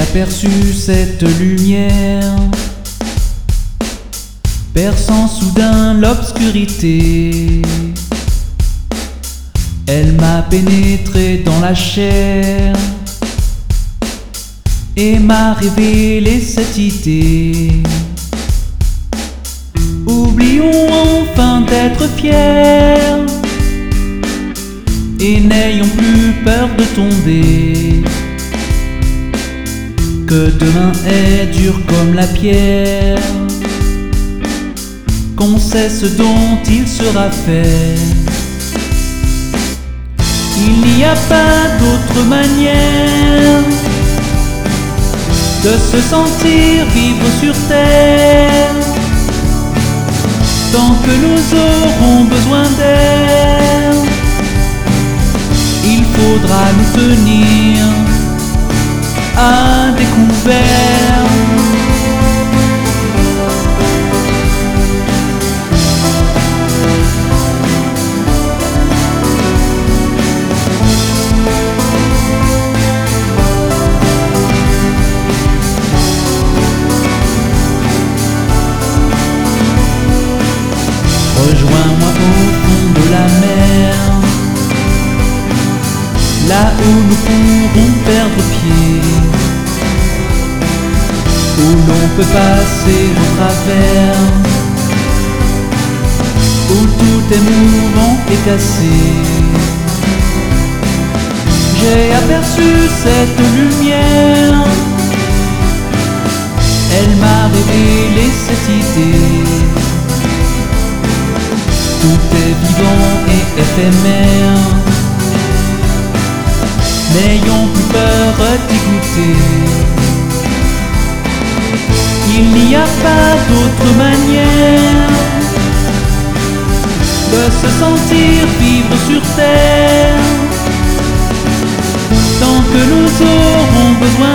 aperçu cette lumière, perçant soudain l'obscurité. Elle m'a pénétré dans la chair et m'a révélé cette idée. Oublions enfin d'être fiers et n'ayons plus peur de tomber. Que demain est dur comme la pierre, qu'on sait ce dont il sera fait. Il n'y a pas d'autre manière de se sentir vivre sur terre tant que nous aurons besoin d'air. Il faudra nous tenir à découvert. Rejoins-moi au fond de la mer, là où nous pourrons peut passer au travers, où tout est mouvant et cassé. J'ai aperçu cette lumière, elle m'a révélé cette idée. Tout est vivant et éphémère. N'ayons plus peur d'y goûter. Il n'y a pas d'autre manière de se sentir vivre sur terre. Tant que nous aurons besoin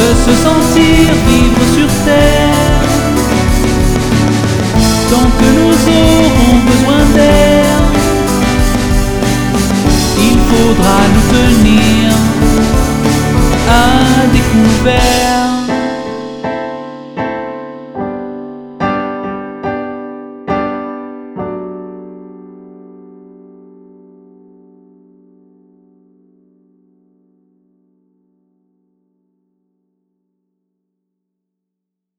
de se sentir vivre sur terre. Tant que nous